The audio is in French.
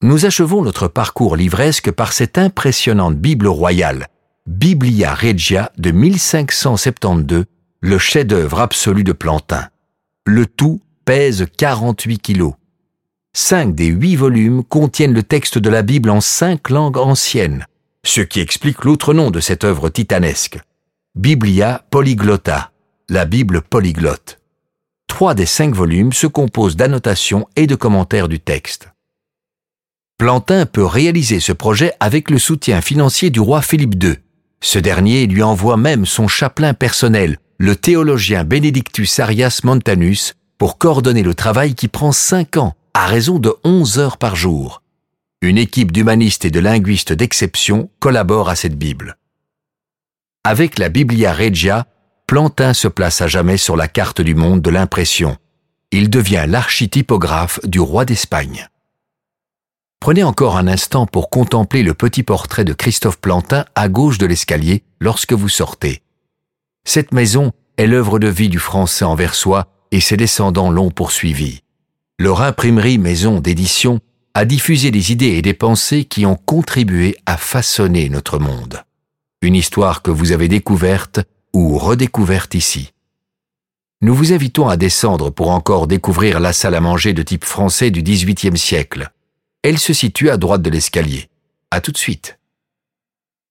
Nous achevons notre parcours livresque par cette impressionnante Bible royale, Biblia Regia de 1572, le chef-d'œuvre absolu de Plantin. Le tout pèse 48 kilos. Cinq des huit volumes contiennent le texte de la Bible en cinq langues anciennes, ce qui explique l'autre nom de cette œuvre titanesque. Biblia Polyglotta, la Bible polyglotte. Trois des cinq volumes se composent d'annotations et de commentaires du texte. Plantin peut réaliser ce projet avec le soutien financier du roi Philippe II. Ce dernier lui envoie même son chapelain personnel, le théologien Benedictus Arias Montanus, pour coordonner le travail qui prend cinq ans, à raison de onze heures par jour. Une équipe d'humanistes et de linguistes d'exception collabore à cette Bible. Avec la Biblia Regia, Plantin se place à jamais sur la carte du monde de l'impression. Il devient l'architypographe du roi d'Espagne. Prenez encore un instant pour contempler le petit portrait de Christophe Plantin à gauche de l'escalier lorsque vous sortez. Cette maison est l'œuvre de vie du français anversois et ses descendants l'ont poursuivi. Leur imprimerie maison d'édition a diffusé des idées et des pensées qui ont contribué à façonner notre monde une histoire que vous avez découverte ou redécouverte ici. Nous vous invitons à descendre pour encore découvrir la salle à manger de type français du XVIIIe siècle. Elle se situe à droite de l'escalier. À tout de suite.